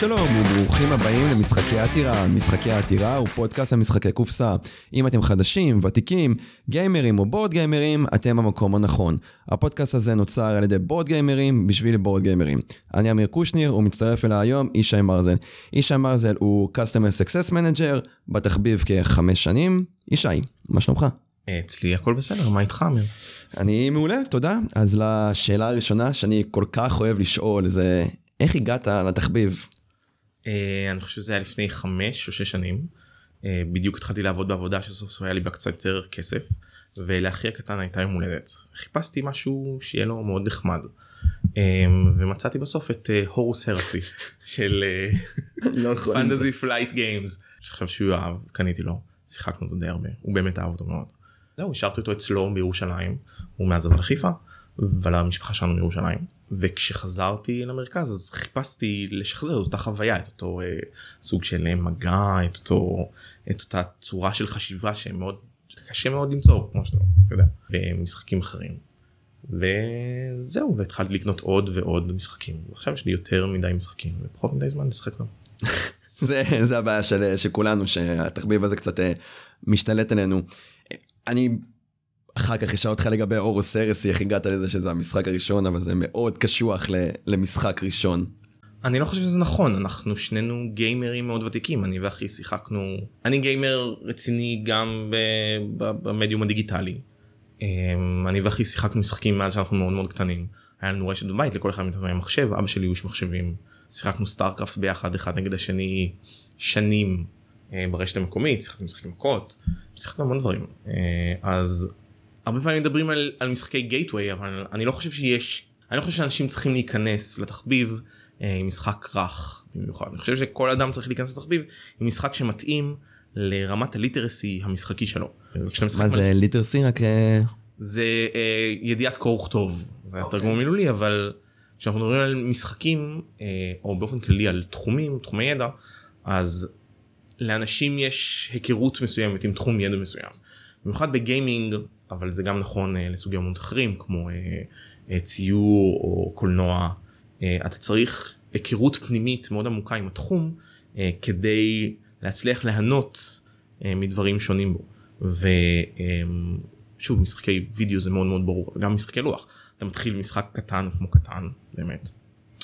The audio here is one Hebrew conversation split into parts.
שלום וברוכים הבאים למשחקי עתירה. משחקי העתירה הוא פודקאסט המשחקי קופסה. אם אתם חדשים, ותיקים, גיימרים או בורד גיימרים, אתם במקום הנכון. הפודקאסט הזה נוצר על ידי בורד גיימרים בשביל בורד גיימרים. אני אמיר קושניר ומצטרף אליי היום ישי מרזל. ישי מרזל הוא Customer Success Manager בתחביב כחמש שנים. ישי, מה שלומך? אצלי הכל בסדר, מה איתך אמיר? אני מעולה, תודה. אז לשאלה הראשונה שאני כל כך אוהב לשאול זה איך הגעת לתחביב? אה, אני חושב שזה היה לפני חמש או שש שנים. אה, בדיוק התחלתי לעבוד בעבודה שסוף סוף היה לי בה קצת יותר כסף. ולאחי הקטן הייתה יום הולדת. חיפשתי משהו שיהיה לו מאוד נחמד. אה, ומצאתי בסוף את Horus Heresy של Fantasy Flight Games. עכשיו שהוא אהב קניתי לו שיחקנו אותו די הרבה הוא באמת אהב אותו מאוד. זהו השארתי אותו אצלו בירושלים הוא מעזב על חיפה ועל המשפחה שלנו מירושלים וכשחזרתי למרכז אז חיפשתי לשחזר את אותה חוויה את אותו אה, סוג של מגע את אותו את אותה צורה של חשיבה שמאוד קשה מאוד למצוא כמו שאתה יודע במשחקים אחרים. וזהו והתחלתי לקנות עוד ועוד משחקים עכשיו יש לי יותר מדי משחקים ופחות מדי זמן לשחק them. זה זה הבעיה של, של כולנו שהתחביב הזה קצת אה, משתלט עלינו. אני אחר כך אשאל אותך לגבי אורוס הרסי איך הגעת לזה שזה המשחק הראשון אבל זה מאוד קשוח למשחק ראשון. אני לא חושב שזה נכון אנחנו שנינו גיימרים מאוד ותיקים אני ואחי שיחקנו אני גיימר רציני גם במדיום הדיגיטלי. אמ, אני ואחי שיחקנו משחקים מאז שאנחנו מאוד מאוד קטנים. היה לנו רשת בבית לכל אחד מאיתנו היה מחשב אבא שלי הוא איש מחשבים שיחקנו סטארקרפט ביחד אחד נגד השני שנים אה, ברשת המקומית שיחקנו משחקים מכות שיחקנו המון דברים אה, אז הרבה פעמים מדברים על, על משחקי גייטווי אבל אני לא חושב שיש אני לא חושב שאנשים צריכים להיכנס לתחביב אה, עם משחק רך במיוחד אני חושב שכל אדם צריך להיכנס לתחביב עם משחק שמתאים לרמת הליטרסי המשחקי שלו. מה זה ליטרסי רק אה, זה אה, ידיעת קרוא וכתוב זה okay. אוקיי. תרגום מילולי אבל כשאנחנו מדברים על משחקים אה, או באופן כללי על תחומים תחומי ידע אז לאנשים יש היכרות מסוימת עם תחום ידע מסוים. במיוחד בגיימינג אבל זה גם נכון uh, לסוגי אמנות אחרים כמו uh, uh, ציור או קולנוע. uh, אתה צריך היכרות פנימית מאוד עמוקה עם התחום uh, כדי להצליח ליהנות uh, מדברים שונים בו. ושוב um, משחקי וידאו זה מאוד מאוד ברור גם משחקי לוח. אתה מתחיל משחק קטן כמו קטן באמת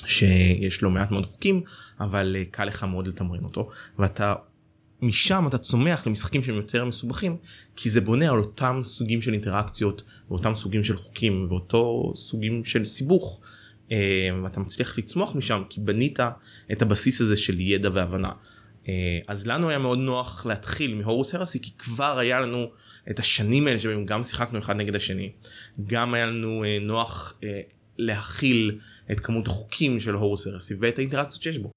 שיש לו מעט מאוד חוקים אבל uh, קל לך מאוד לתמרן אותו ואתה משם אתה צומח למשחקים שהם יותר מסובכים כי זה בונה על אותם סוגים של אינטראקציות ואותם סוגים של חוקים ואותו סוגים של סיבוך אה, ואתה מצליח לצמוח משם כי בנית את הבסיס הזה של ידע והבנה. אה, אז לנו היה מאוד נוח להתחיל מהורוס הרסי כי כבר היה לנו את השנים האלה שבהם גם שיחקנו אחד נגד השני גם היה לנו אה, נוח להכיל את כמות החוקים של הורוס הרסי ואת האינטראקציות שיש בו.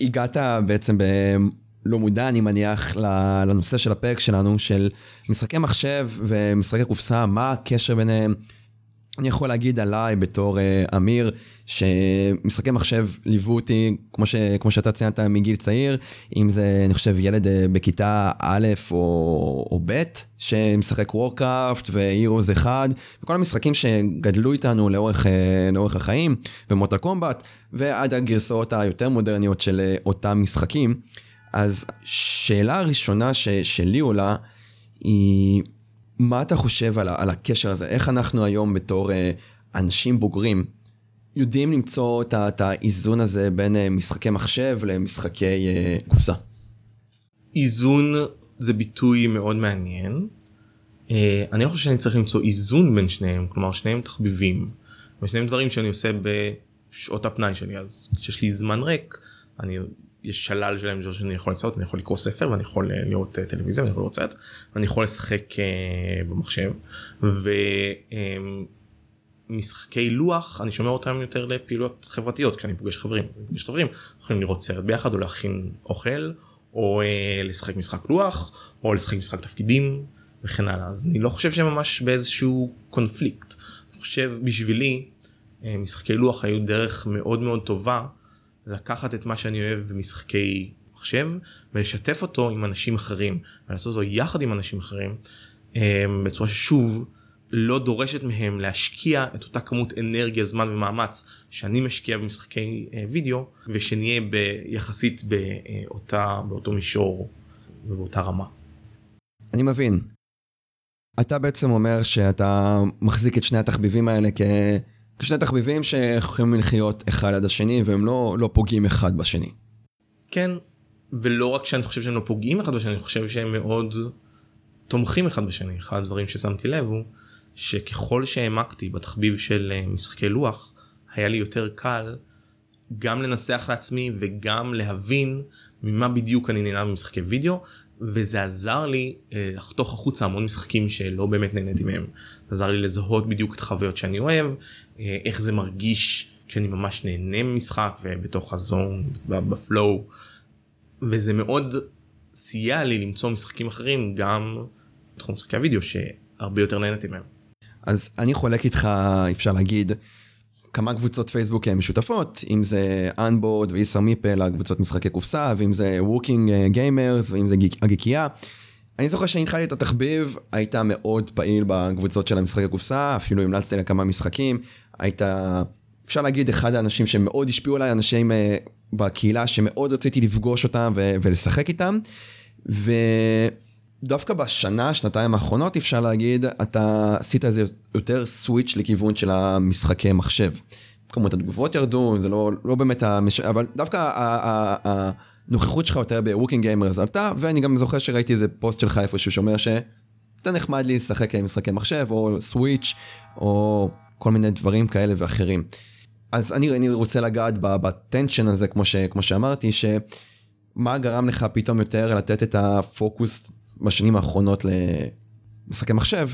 הגעת בעצם לא מודע אני מניח לנושא של הפרק שלנו של משחקי מחשב ומשחקי קופסה מה הקשר ביניהם. אני יכול להגיד עליי בתור uh, אמיר שמשחקי מחשב ליוו אותי כמו, ש, כמו שאתה ציינת מגיל צעיר אם זה אני חושב ילד uh, בכיתה א' או, או ב' שמשחק וורקראפט והירוס אחד וכל המשחקים שגדלו איתנו לאורך, uh, לאורך החיים ומוטל קומבט ועד הגרסאות היותר מודרניות של uh, אותם משחקים. אז שאלה הראשונה ש, שלי עולה היא, מה אתה חושב על, על הקשר הזה? איך אנחנו היום בתור אה, אנשים בוגרים יודעים למצוא את, את האיזון הזה בין אה, משחקי מחשב למשחקי אה, קופסה? איזון זה ביטוי מאוד מעניין. אה, אני לא חושב שאני צריך למצוא איזון בין שניהם, כלומר שניהם תחביבים. ושניהם דברים שאני עושה בשעות הפנאי שלי, אז כשיש לי זמן ריק, אני יש שלל שלהם שאני יכול לעשות אני יכול לקרוא ספר ואני יכול אה, לראות אה, טלוויזיה ואני יכול לראות ואני יכול לשחק uh, במחשב ומשחקי um, לוח אני שומע אותם יותר לפעילויות חברתיות כשאני פוגש חברים אז אני פוגש חברים יכולים לראות סרט ביחד או להכין אוכל או לשחק משחק לוח או לשחק משחק תפקידים וכן הלאה אז אני לא חושב שממש באיזשהו קונפליקט. אני חושב בשבילי משחקי לוח היו דרך מאוד מאוד טובה. לקחת את מה שאני אוהב במשחקי מחשב ולשתף אותו עם אנשים אחרים ולעשות אותו יחד עם אנשים אחרים אמ, בצורה ששוב לא דורשת מהם להשקיע את אותה כמות אנרגיה, זמן ומאמץ שאני משקיע במשחקי אה, וידאו ושנהיה ביחסית באותה, באותו מישור ובאותה רמה. אני מבין. אתה בעצם אומר שאתה מחזיק את שני התחביבים האלה כ... כשני תחביבים שיכולים לחיות אחד עד השני והם לא, לא פוגעים אחד בשני. כן, ולא רק שאני חושב שהם לא פוגעים אחד בשני, אני חושב שהם מאוד תומכים אחד בשני. אחד הדברים ששמתי לב הוא שככל שהעמקתי בתחביב של אה, משחקי לוח, היה לי יותר קל גם לנסח לעצמי וגם להבין ממה בדיוק אני נהנה במשחקי וידאו וזה עזר לי אה, לחתוך החוצה המון משחקים שלא באמת נהניתי מהם. זה עזר לי לזהות בדיוק את החוויות שאני אוהב, אה, איך זה מרגיש כשאני ממש נהנה ממשחק ובתוך הזון, בפלואו. וזה מאוד סייע לי למצוא משחקים אחרים גם בתחום משחקי הוידאו שהרבה יותר נהניתי מהם. אז אני חולק איתך, אפשר להגיד, כמה קבוצות פייסבוק משותפות, אם זה On Board ו Isra Meeple, הקבוצות משחקי קופסה, ואם זה Working Gamers, ואם זה הגיקייה. אני זוכר שאני התחלתי את התחביב, היית מאוד פעיל בקבוצות של המשחקי קופסה, אפילו המלצתי לכמה משחקים, היית, אפשר להגיד, אחד האנשים שמאוד השפיעו עליי, אנשים אה, בקהילה שמאוד רציתי לפגוש אותם ולשחק איתם. ו... דווקא בשנה, שנתיים האחרונות אפשר להגיד, אתה עשית איזה יותר switch לכיוון של המשחקי מחשב. כמות התגובות ירדו, זה לא, לא באמת, המש... אבל דווקא הנוכחות שלך יותר ב Working Gamers עלתה, ואני גם זוכר שראיתי איזה פוסט שלך איפשהו שאומר שאתה נחמד לי לשחק עם משחקי מחשב, או Switch, או כל מיני דברים כאלה ואחרים. אז אני, אני רוצה לגעת ב tension הזה, כמו, ש, כמו שאמרתי, שמה גרם לך פתאום יותר לתת את הפוקוס בשנים האחרונות למשחקי מחשב,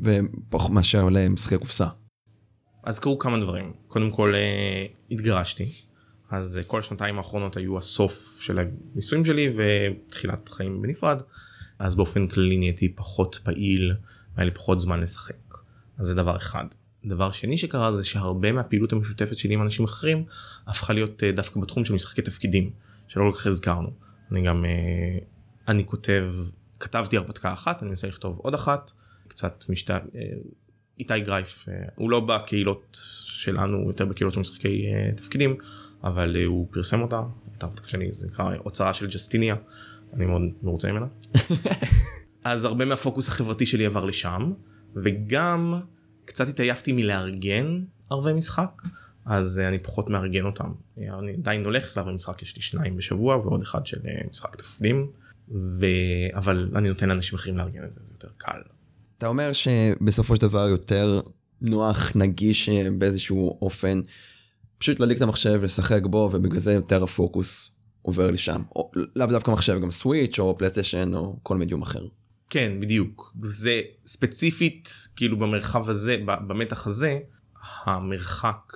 ופחות מאשר למשחקי קופסה. אז קרו כמה דברים. קודם כל אה, התגרשתי, אז אה, כל השנתיים האחרונות היו הסוף של הניסויים שלי ותחילת חיים בנפרד, אז באופן כללי נהייתי פחות פעיל, היה לי פחות זמן לשחק. אז זה דבר אחד. דבר שני שקרה זה שהרבה מהפעילות המשותפת שלי עם אנשים אחרים הפכה להיות אה, דווקא בתחום של משחקי תפקידים שלא כל כך הזכרנו. אני גם אני כותב כתבתי הרפתקה אחת אני מנסה לכתוב עוד אחת קצת משת... אה, איתי גרייף אה, הוא לא בקהילות שלנו יותר בקהילות של משחקי אה, תפקידים אבל הוא פרסם אותה את ההרפתקה שלי זה נקרא אוצרה של ג'סטיניה אני מאוד מרוצה ממנה אז הרבה מהפוקוס החברתי שלי עבר לשם וגם קצת התעייפתי מלארגן ערבי משחק אז אני פחות מארגן אותם אני עדיין הולך לערבי משחק יש לי שניים בשבוע ועוד אחד של משחק תפקידים. ו... אבל אני נותן לאנשים אחרים לארגן את זה, זה יותר קל. אתה אומר שבסופו של דבר יותר נוח, נגיש אה, באיזשהו אופן, פשוט להדליק את המחשב, לשחק בו, ובגלל זה יותר הפוקוס עובר לשם. או לאו דווקא מחשב, גם סוויץ' או פלייסטיישן או כל מדיום אחר. כן, בדיוק. זה ספציפית, כאילו במרחב הזה, במתח הזה, המרחק,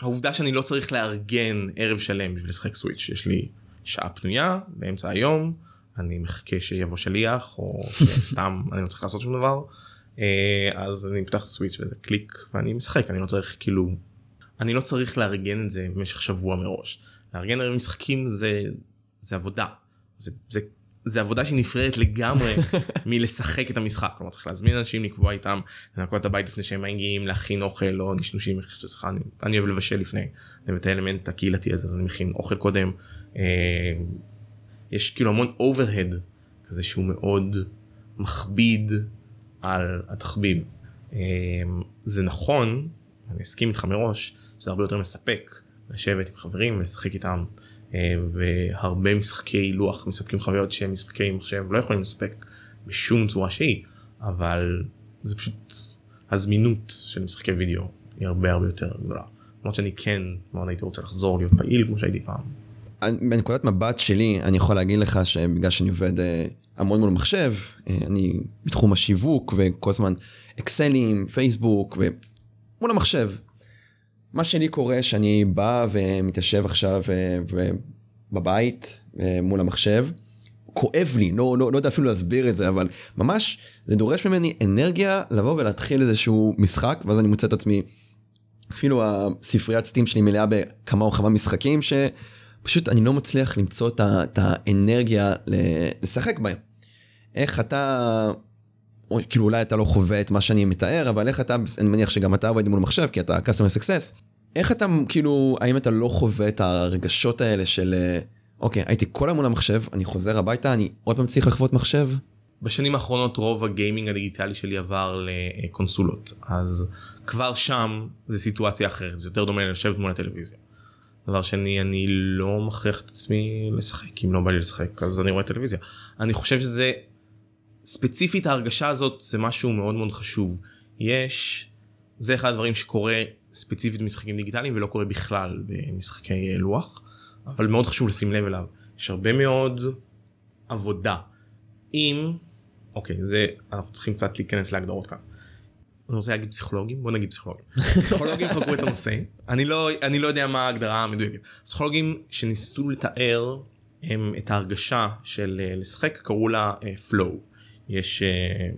העובדה שאני לא צריך לארגן ערב שלם בשביל לשחק סוויץ', יש לי שעה פנויה באמצע היום, אני מחכה שיבוא שליח או שסתם אני לא צריך לעשות שום דבר אה, אז אני פותח את הסוויץ' וזה קליק ואני משחק אני לא צריך כאילו אני לא צריך לארגן את זה במשך שבוע מראש. לארגן משחקים זה זה עבודה זה, זה, זה עבודה שהיא נפרדת לגמרי מלשחק את המשחק כלומר צריך להזמין אנשים לקבוע איתם לנקות את הבית לפני שהם מגיעים להכין אוכל או נשנושים אני, אני אוהב לבשל לפני אני את האלמנט הקהילתי הזה אז אני מכין אוכל קודם. אה, יש כאילו המון אוברהד כזה שהוא מאוד מכביד על התחביב. אמ, זה נכון, אני אסכים איתך מראש, שזה הרבה יותר מספק לשבת עם חברים ולשחק איתם. אמ, והרבה משחקי לוח מספקים חוויות שמשחקי מחשב לא יכולים לספק בשום צורה שהיא אבל זה פשוט הזמינות של משחקי וידאו היא הרבה הרבה יותר גדולה. למרות שאני כן מאוד הייתי רוצה לחזור להיות פעיל כמו שהייתי פעם. בנקודת מבט שלי אני יכול להגיד לך שבגלל שאני עובד אה, המון מול מחשב אה, אני בתחום השיווק וכל הזמן אקסלים פייסבוק ומול המחשב. מה שלי קורה שאני בא ומתיישב עכשיו אה, בבית מול המחשב כואב לי לא לא לא יודע אפילו להסביר את זה אבל ממש זה דורש ממני אנרגיה לבוא ולהתחיל איזשהו משחק ואז אני מוצא את עצמי אפילו הספריית סטים שלי מלאה בכמה או כמה משחקים ש... פשוט אני לא מצליח למצוא את האנרגיה לשחק בהם. איך אתה או כאילו אולי אתה לא חווה את מה שאני מתאר, אבל איך אתה, אני מניח שגם אתה עובד מול מחשב, כי אתה customer success, איך אתה כאילו, האם אתה לא חווה את הרגשות האלה של, אוקיי, הייתי כל היום מול המחשב, אני חוזר הביתה, אני עוד פעם צריך לחוות מחשב? בשנים האחרונות רוב הגיימינג הדיגיטלי שלי עבר לקונסולות אז כבר שם זה סיטואציה אחרת זה יותר דומה לשבת מול הטלוויזיה. דבר שני אני לא מכריח את עצמי לשחק אם לא בא לי לשחק אז אני רואה טלוויזיה. אני חושב שזה ספציפית ההרגשה הזאת זה משהו מאוד מאוד חשוב יש זה אחד הדברים שקורה ספציפית במשחקים דיגיטליים ולא קורה בכלל במשחקי לוח אבל מאוד חשוב לשים לב אליו יש הרבה מאוד עבודה. אם אוקיי זה אנחנו צריכים קצת להיכנס להגדרות כאן. אני רוצה להגיד פסיכולוגים בוא נגיד פסיכולוגים פסיכולוגים חקרו את הנושא אני לא אני לא יודע מה ההגדרה המדויקת פסיכולוגים שניסו לתאר הם את ההרגשה של אה, לשחק קראו לה flow יש אה,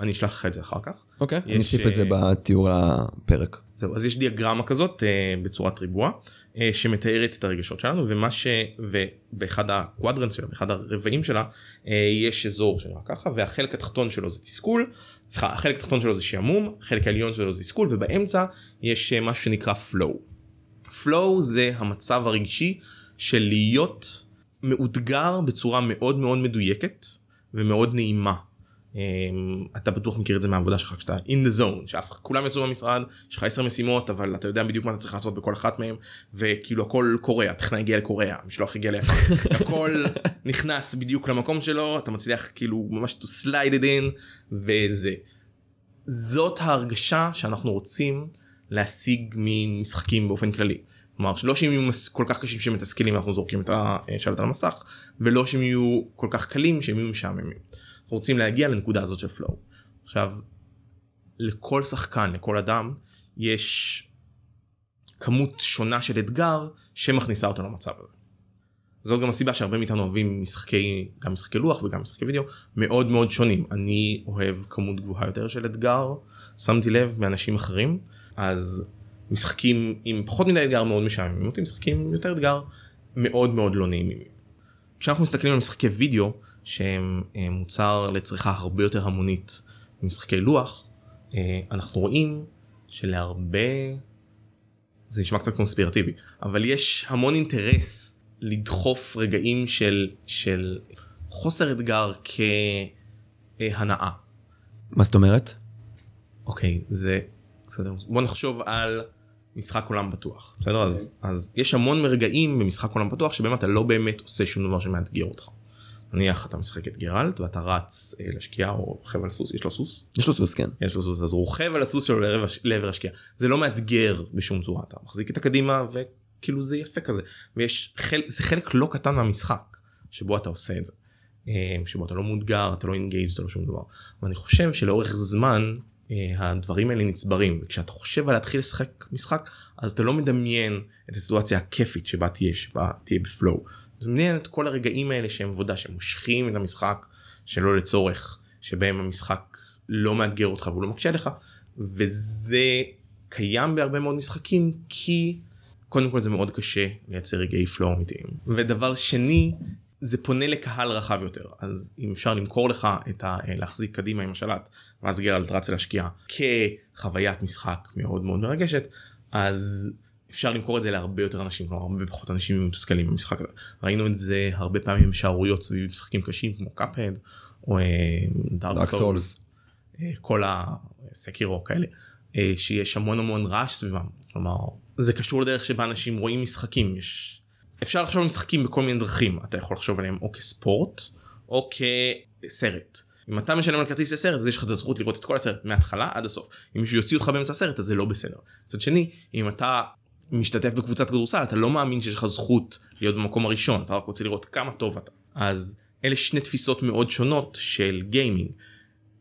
אני אשלח לך את זה אחר כך. אוקיי, יש, אני אוסיף את זה אה, בתיאור לפרק. זהו אז יש דיאגרמה כזאת אה, בצורת ריבוע אה, שמתארת את הרגשות שלנו ומה ש... ובאחד הקוואדרנט שלה באחד הרבעים שלה אה, יש אזור שנראה ככה והחלק התחתון שלו זה תסכול. סליחה החלק התחתון שלו זה שעמום החלק העליון שלו זה תסכול ובאמצע יש אה, משהו שנקרא flow. flow זה המצב הרגשי של להיות מאותגר בצורה מאוד מאוד מדויקת ומאוד נעימה. Um, אתה בטוח מכיר את זה מהעבודה שלך כשאתה in the zone שאף כולם יצאו במשרד יש לך 10 משימות אבל אתה יודע בדיוק מה אתה צריך לעשות בכל אחת מהם וכאילו הכל קורה הטכנאי הגיע לקוריאה המשלוח הגיע ליפן הכל נכנס בדיוק למקום שלו אתה מצליח כאילו ממש to slide it in וזה. זאת ההרגשה שאנחנו רוצים להשיג ממשחקים באופן כללי. כלומר שלא שהם יהיו כל כך קשים שמתסכלים אנחנו זורקים את השלט על המסך ולא שהם יהיו כל כך קלים שהם יהיו משעממים. אנחנו רוצים להגיע לנקודה הזאת של flow. עכשיו לכל שחקן לכל אדם יש כמות שונה של אתגר שמכניסה אותו למצב הזה. זאת גם הסיבה שהרבה מאיתנו אוהבים משחקי גם משחקי לוח וגם משחקי וידאו מאוד מאוד שונים אני אוהב כמות גבוהה יותר של אתגר שמתי לב מאנשים אחרים אז משחקים עם פחות מדי אתגר מאוד משעממים אותי משחקים עם יותר אתגר מאוד מאוד לא נעימים. כשאנחנו מסתכלים על משחקי וידאו שהם אה, מוצר לצריכה הרבה יותר המונית ממשחקי לוח אה, אנחנו רואים שלהרבה זה נשמע קצת קונספירטיבי אבל יש המון אינטרס לדחוף רגעים של של חוסר אתגר כהנאה. מה זאת אומרת? אוקיי זה בסדר בוא נחשוב על משחק עולם פתוח בסדר אז אז יש המון רגעים במשחק עולם פתוח שבהם אתה לא באמת עושה שום דבר שמאתגר אותך. נניח אתה משחק את גרלט ואתה רץ אה, לשקיעה או רוכב על סוס יש לו סוס יש לו סוס כן. יש לו סוס אז הוא רוכב על הסוס שלו לעבר, לעבר השקיעה זה לא מאתגר בשום צורה אתה מחזיק את הקדימה וכאילו זה יפה כזה ויש חלק זה חלק לא קטן מהמשחק שבו אתה עושה את זה. אה, שבו אתה לא מאותגר אתה לא אינגייג' אתה לא שום דבר ואני חושב שלאורך זמן אה, הדברים האלה נצברים וכשאתה חושב על להתחיל לשחק משחק אז אתה לא מדמיין את הסיטואציה הכיפית שבה תהיה שבה תהיה בפלואו. מדמיין את כל הרגעים האלה שהם עבודה שמושכים את המשחק שלא לצורך שבהם המשחק לא מאתגר אותך והוא לא מקשה עליך וזה קיים בהרבה מאוד משחקים כי קודם כל זה מאוד קשה לייצר רגעי פלואו אמיתיים. ודבר שני זה פונה לקהל רחב יותר. אז אם אפשר למכור לך את ה... להחזיק קדימה עם השלט ואז גרלט רץ להשקיע כחוויית משחק מאוד מאוד מרגשת אז אפשר למכור את זה להרבה יותר אנשים כלומר הרבה פחות אנשים מתוסכלים במשחק הזה ראינו את זה הרבה פעמים בשערוריות סביב משחקים קשים כמו קאפד או דארק דארק סולס סולס. כל הסקירו כאלה אה, שיש המון המון רעש סביבם כלומר זה קשור לדרך שבה אנשים רואים משחקים יש אפשר לחשוב על משחקים בכל מיני דרכים אתה יכול לחשוב עליהם או כספורט או כסרט. אם אתה משלם על כרטיס לסרט אז יש לך את הזכות לראות את כל הסרט מההתחלה עד הסוף אם מישהו יוציא אותך באמצע הסרט אז זה לא בסדר. מצד שני אם אתה משתתף בקבוצת כדורסל אתה לא מאמין שיש לך זכות להיות במקום הראשון אתה רק רוצה לראות כמה טוב אתה אז אלה שני תפיסות מאוד שונות של גיימינג.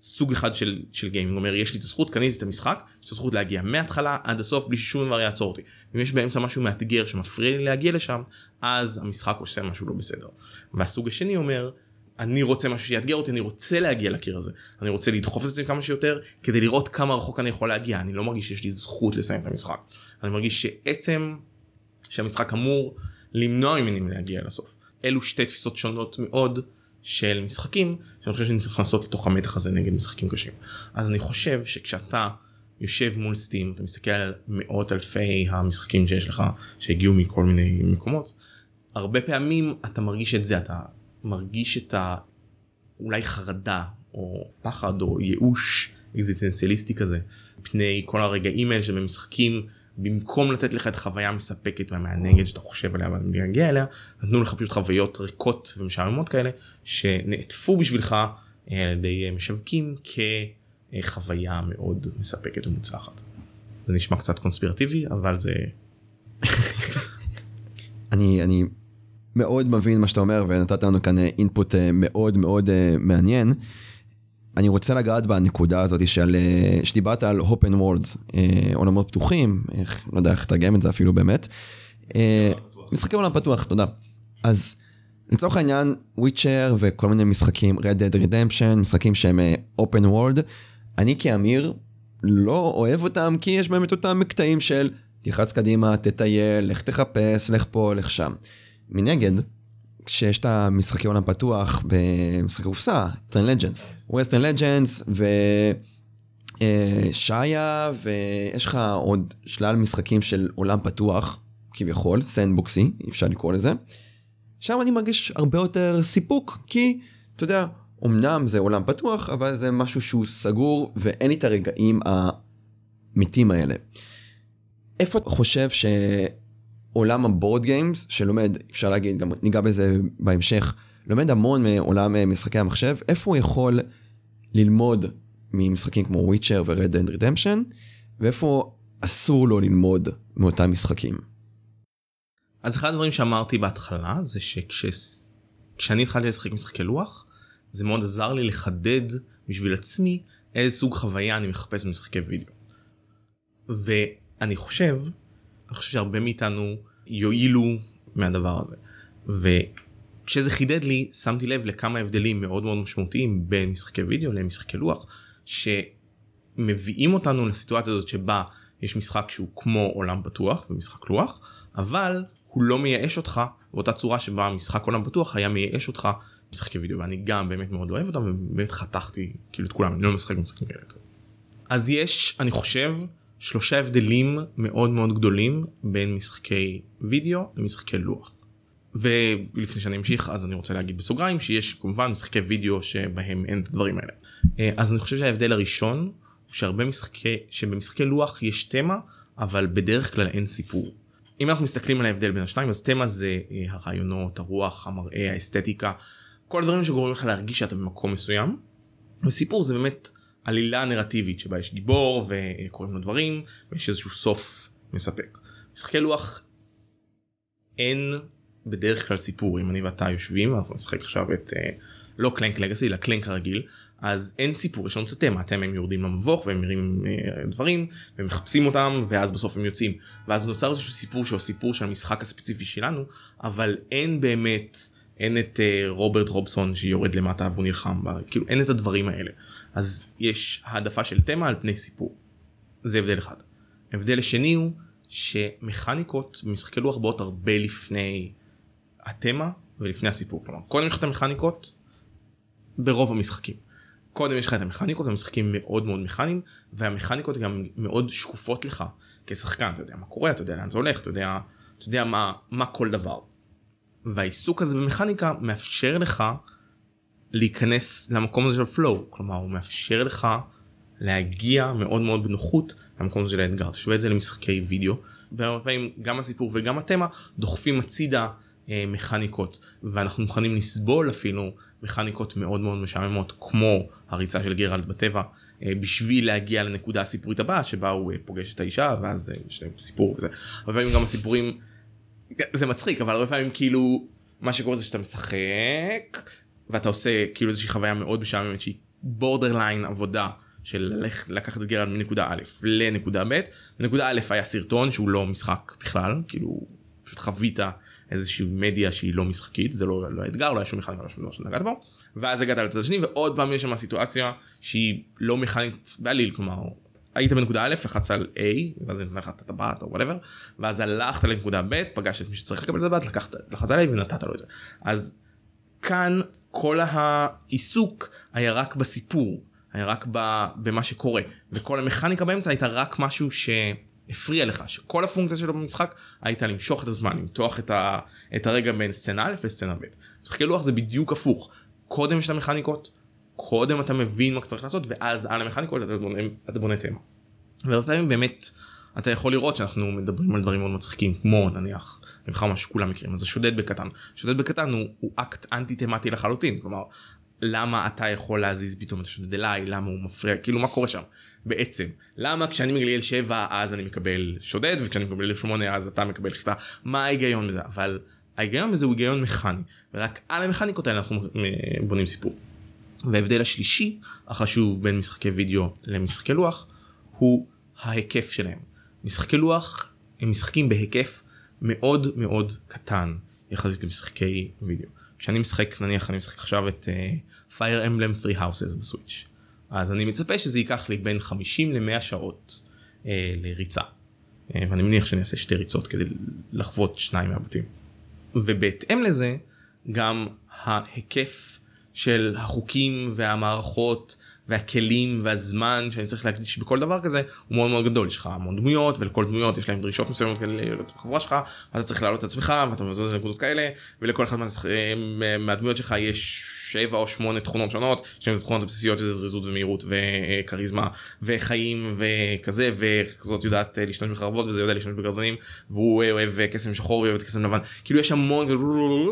סוג אחד של, של גיימינג אומר יש לי את הזכות קניתי את המשחק יש את הזכות להגיע מההתחלה עד הסוף בלי ששום דבר יעצור אותי אם יש באמצע משהו מאתגר שמפריע לי להגיע לשם אז המשחק עושה משהו לא בסדר. והסוג השני אומר אני רוצה משהו שיאתגר אותי אני רוצה להגיע לקיר הזה. אני רוצה לדחוף את זה כמה שיותר כדי לראות כמה רחוק אני יכול להגיע. אני לא מרגיש שיש לי זכות לסיים את המשחק. אני מרגיש שעצם שהמשחק אמור למנוע ממני להגיע לסוף. אלו שתי תפיסות שונות מאוד של משחקים שאני חושב שנכנסות לתוך המתח הזה נגד משחקים קשים. אז אני חושב שכשאתה יושב מול סטים אתה מסתכל על מאות אלפי המשחקים שיש לך שהגיעו מכל מיני מקומות הרבה פעמים אתה מרגיש את זה אתה מרגיש את האולי חרדה או פחד או ייאוש אקזיטנציאליסטי כזה פני כל הרגעים האלה שבמשחקים במקום לתת לך את חוויה מספקת והמענגת שאתה חושב עליה ואתה מגיע אליה נתנו לך פשוט חוויות ריקות ומשעממות כאלה שנעטפו בשבילך אה, על ידי משווקים כחוויה מאוד מספקת ומוצלחת. זה נשמע קצת קונספירטיבי אבל זה אני אני מאוד מבין מה שאתה אומר ונתת לנו כאן אינפוט מאוד מאוד אה, מעניין. אני רוצה לגעת בנקודה הזאת של אה, שדיברת על open worlds עולמות פתוחים איך לא יודע איך לתרגם את זה אפילו באמת. משחקי עולם פתוח תודה. אז לצורך העניין Witcher וכל מיני משחקים Red Dead Redemption משחקים שהם open world אני כאמיר לא אוהב אותם כי יש בהם את אותם מקטעים של תלחץ קדימה תטייל לך תחפש לך פה לך שם. מנגד כשיש את המשחקי עולם פתוח במשחקי קופסה, טרן Legends, Western Legends ו Xia ויש לך עוד שלל משחקים של עולם פתוח כביכול, sandbox י, אפשר לקרוא לזה. שם אני מרגיש הרבה יותר סיפוק כי אתה יודע, אמנם זה עולם פתוח אבל זה משהו שהוא סגור ואין לי את הרגעים האמיתיים האלה. איפה אתה חושב ש... עולם ה board games שלומד אפשר להגיד גם ניגע בזה בהמשך לומד המון מעולם אה, משחקי המחשב איפה הוא יכול ללמוד ממשחקים כמו Witcher ו Red Dead Redemption ואיפה אסור לו ללמוד מאותם משחקים. אז אחד הדברים שאמרתי בהתחלה זה שכשאני התחלתי לשחק משחקי לוח זה מאוד עזר לי לחדד בשביל עצמי איזה סוג חוויה אני מחפש במשחקי וידאו. ואני חושב אני חושב שהרבה מאיתנו יועילו מהדבר הזה. וכשזה חידד לי שמתי לב לכמה הבדלים מאוד מאוד משמעותיים בין משחקי וידאו למשחקי לוח שמביאים אותנו לסיטואציה הזאת שבה יש משחק שהוא כמו עולם פתוח במשחק לוח אבל הוא לא מייאש אותך באותה צורה שבה משחק עולם פתוח היה מייאש אותך משחקי וידאו ואני גם באמת מאוד אוהב אותם ובאמת חתכתי כאילו את כולם אני לא משחק משחקים כאלה. אז יש אני חושב שלושה הבדלים מאוד מאוד גדולים בין משחקי וידאו למשחקי לוח. ולפני שאני אמשיך אז אני רוצה להגיד בסוגריים שיש כמובן משחקי וידאו שבהם אין את הדברים האלה. אה, אז אני חושב שההבדל הראשון הוא שהרבה משחקי שבמשחקי לוח יש תמה אבל בדרך כלל אין סיפור. אם אנחנו מסתכלים על ההבדל בין השניים אז תמה זה אה, הרעיונות הרוח המראה האסתטיקה כל הדברים שגורמים לך להרגיש שאתה במקום מסוים. וסיפור זה באמת עלילה נרטיבית שבה יש גיבור וקוראים לו דברים ויש איזשהו סוף מספק. משחקי לוח אין בדרך כלל סיפור. אם אני ואתה יושבים אנחנו נשחק עכשיו את uh, לא קלנק לגאסי אלא קלנק הרגיל אז אין סיפור יש לנו את התמה. אתם הם יורדים למבוך והם מרים uh, דברים ומחפשים אותם ואז בסוף הם יוצאים. ואז נוצר איזשהו סיפור שהוא הסיפור של המשחק הספציפי שלנו אבל אין באמת אין את uh, רוברט רובסון שיורד למטה והוא נלחם כאילו אין את הדברים האלה אז יש העדפה של תמה על פני סיפור. זה הבדל אחד. הבדל שני הוא שמכניקות במשחקי לוח באות הרבה לפני התמה ולפני הסיפור. כלומר קודם יש לך את המכניקות ברוב המשחקים. קודם יש לך את המכניקות המשחקים מאוד מאוד מכניים והמכניקות גם מאוד שקופות לך כשחקן אתה יודע מה קורה אתה יודע לאן זה הולך אתה יודע אתה יודע מה מה כל דבר. והעיסוק הזה במכניקה מאפשר לך להיכנס למקום הזה של פלואו כלומר הוא מאפשר לך להגיע מאוד מאוד בנוחות למקום הזה של האתגר. תשווה את זה למשחקי וידאו. והרבה פעמים גם הסיפור וגם התמה דוחפים הצידה אה, מכניקות. ואנחנו מוכנים לסבול אפילו מכניקות מאוד מאוד משעממות כמו הריצה של גרלד בטבע אה, בשביל להגיע לנקודה הסיפורית הבאה שבה הוא אה, פוגש את האישה ואז אה, יש להם סיפור וזה. הרבה פעמים גם הסיפורים זה מצחיק אבל הרבה פעמים כאילו מה שקורה זה שאתה משחק ואתה עושה כאילו איזושהי חוויה מאוד משעממת שהיא בורדרליין עבודה של לקחת את גרלד מנקודה א' לנקודה ב'. נקודה א' היה סרטון שהוא לא משחק בכלל כאילו פשוט חווית איזושהי מדיה שהיא לא משחקית זה לא, לא אתגר לא היה שום מכניקה לא שום דבר שנגעת בו ואז הגעת לצד השני ועוד פעם יש שם סיטואציה שהיא לא מכנית בעליל כלומר היית בנקודה א' לחצת על A ואז נתן לך את הטבעת או whatever ואז הלכת לנקודה ב' פגשת את מי שצריך לקבל את הטבעת לחצת על A ונתת לו את זה אז כאן כל העיסוק היה רק בסיפור, היה רק במה שקורה, וכל המכניקה באמצע הייתה רק משהו שהפריע לך, שכל הפונקציה שלו במשחק הייתה למשוך את הזמן, למתוח את, ה, את הרגע בין סצנה א' לסצנה ב'. משחקי לוח זה בדיוק הפוך, קודם יש את המכניקות, קודם אתה מבין מה צריך לעשות, ואז על המכניקות אתה בונה, אתה בונה תמה. והרבה פעמים באמת אתה יכול לראות שאנחנו מדברים על דברים מאוד מצחיקים כמו נניח נבחר מה שכולם מכירים אז השודד בקטן. שודד בקטן הוא, הוא אקט אנטי תמטי לחלוטין כלומר למה אתה יכול להזיז פתאום את השודד אליי? למה הוא מפריע? כאילו מה קורה שם? בעצם למה כשאני מגליל 7 אז אני מקבל שודד וכשאני מקבל 8 אז אתה מקבל חיטה? מה ההיגיון בזה? אבל ההיגיון בזה הוא היגיון מכני ורק על המכניקות האלה אנחנו בונים סיפור. וההבדל השלישי החשוב בין משחקי וידאו למשחקי לוח הוא ההיקף שלהם. משחקי לוח הם משחקים בהיקף מאוד מאוד קטן יחסית למשחקי וידאו. כשאני משחק נניח אני משחק עכשיו את uh, Fire Emblem 3 Houses בסוויץ' אז אני מצפה שזה ייקח לי בין 50 ל-100 שעות uh, לריצה. Uh, ואני מניח שאני אעשה שתי ריצות כדי לחוות שניים מהבתים. ובהתאם לזה גם ההיקף של החוקים והמערכות והכלים והזמן שאני צריך להקדיש בכל דבר כזה הוא מאוד מאוד גדול. יש לך המון דמויות ולכל דמויות יש להם דרישות מסוימות כאלה להיות בחברה שלך אתה צריך להעלות את עצמך ואתה מזוז לנקודות כאלה ולכל אחד מהדמויות שלך יש שבע או שמונה תכונות שונות שהן תכונות הבסיסיות שזה זריזות ומהירות וכריזמה וחיים וכזה וכזאת יודעת להשתמש בחרבות וזה יודע להשתמש בגרזנים והוא אוהב קסם שחור ואוהב קסם לבן כאילו יש המון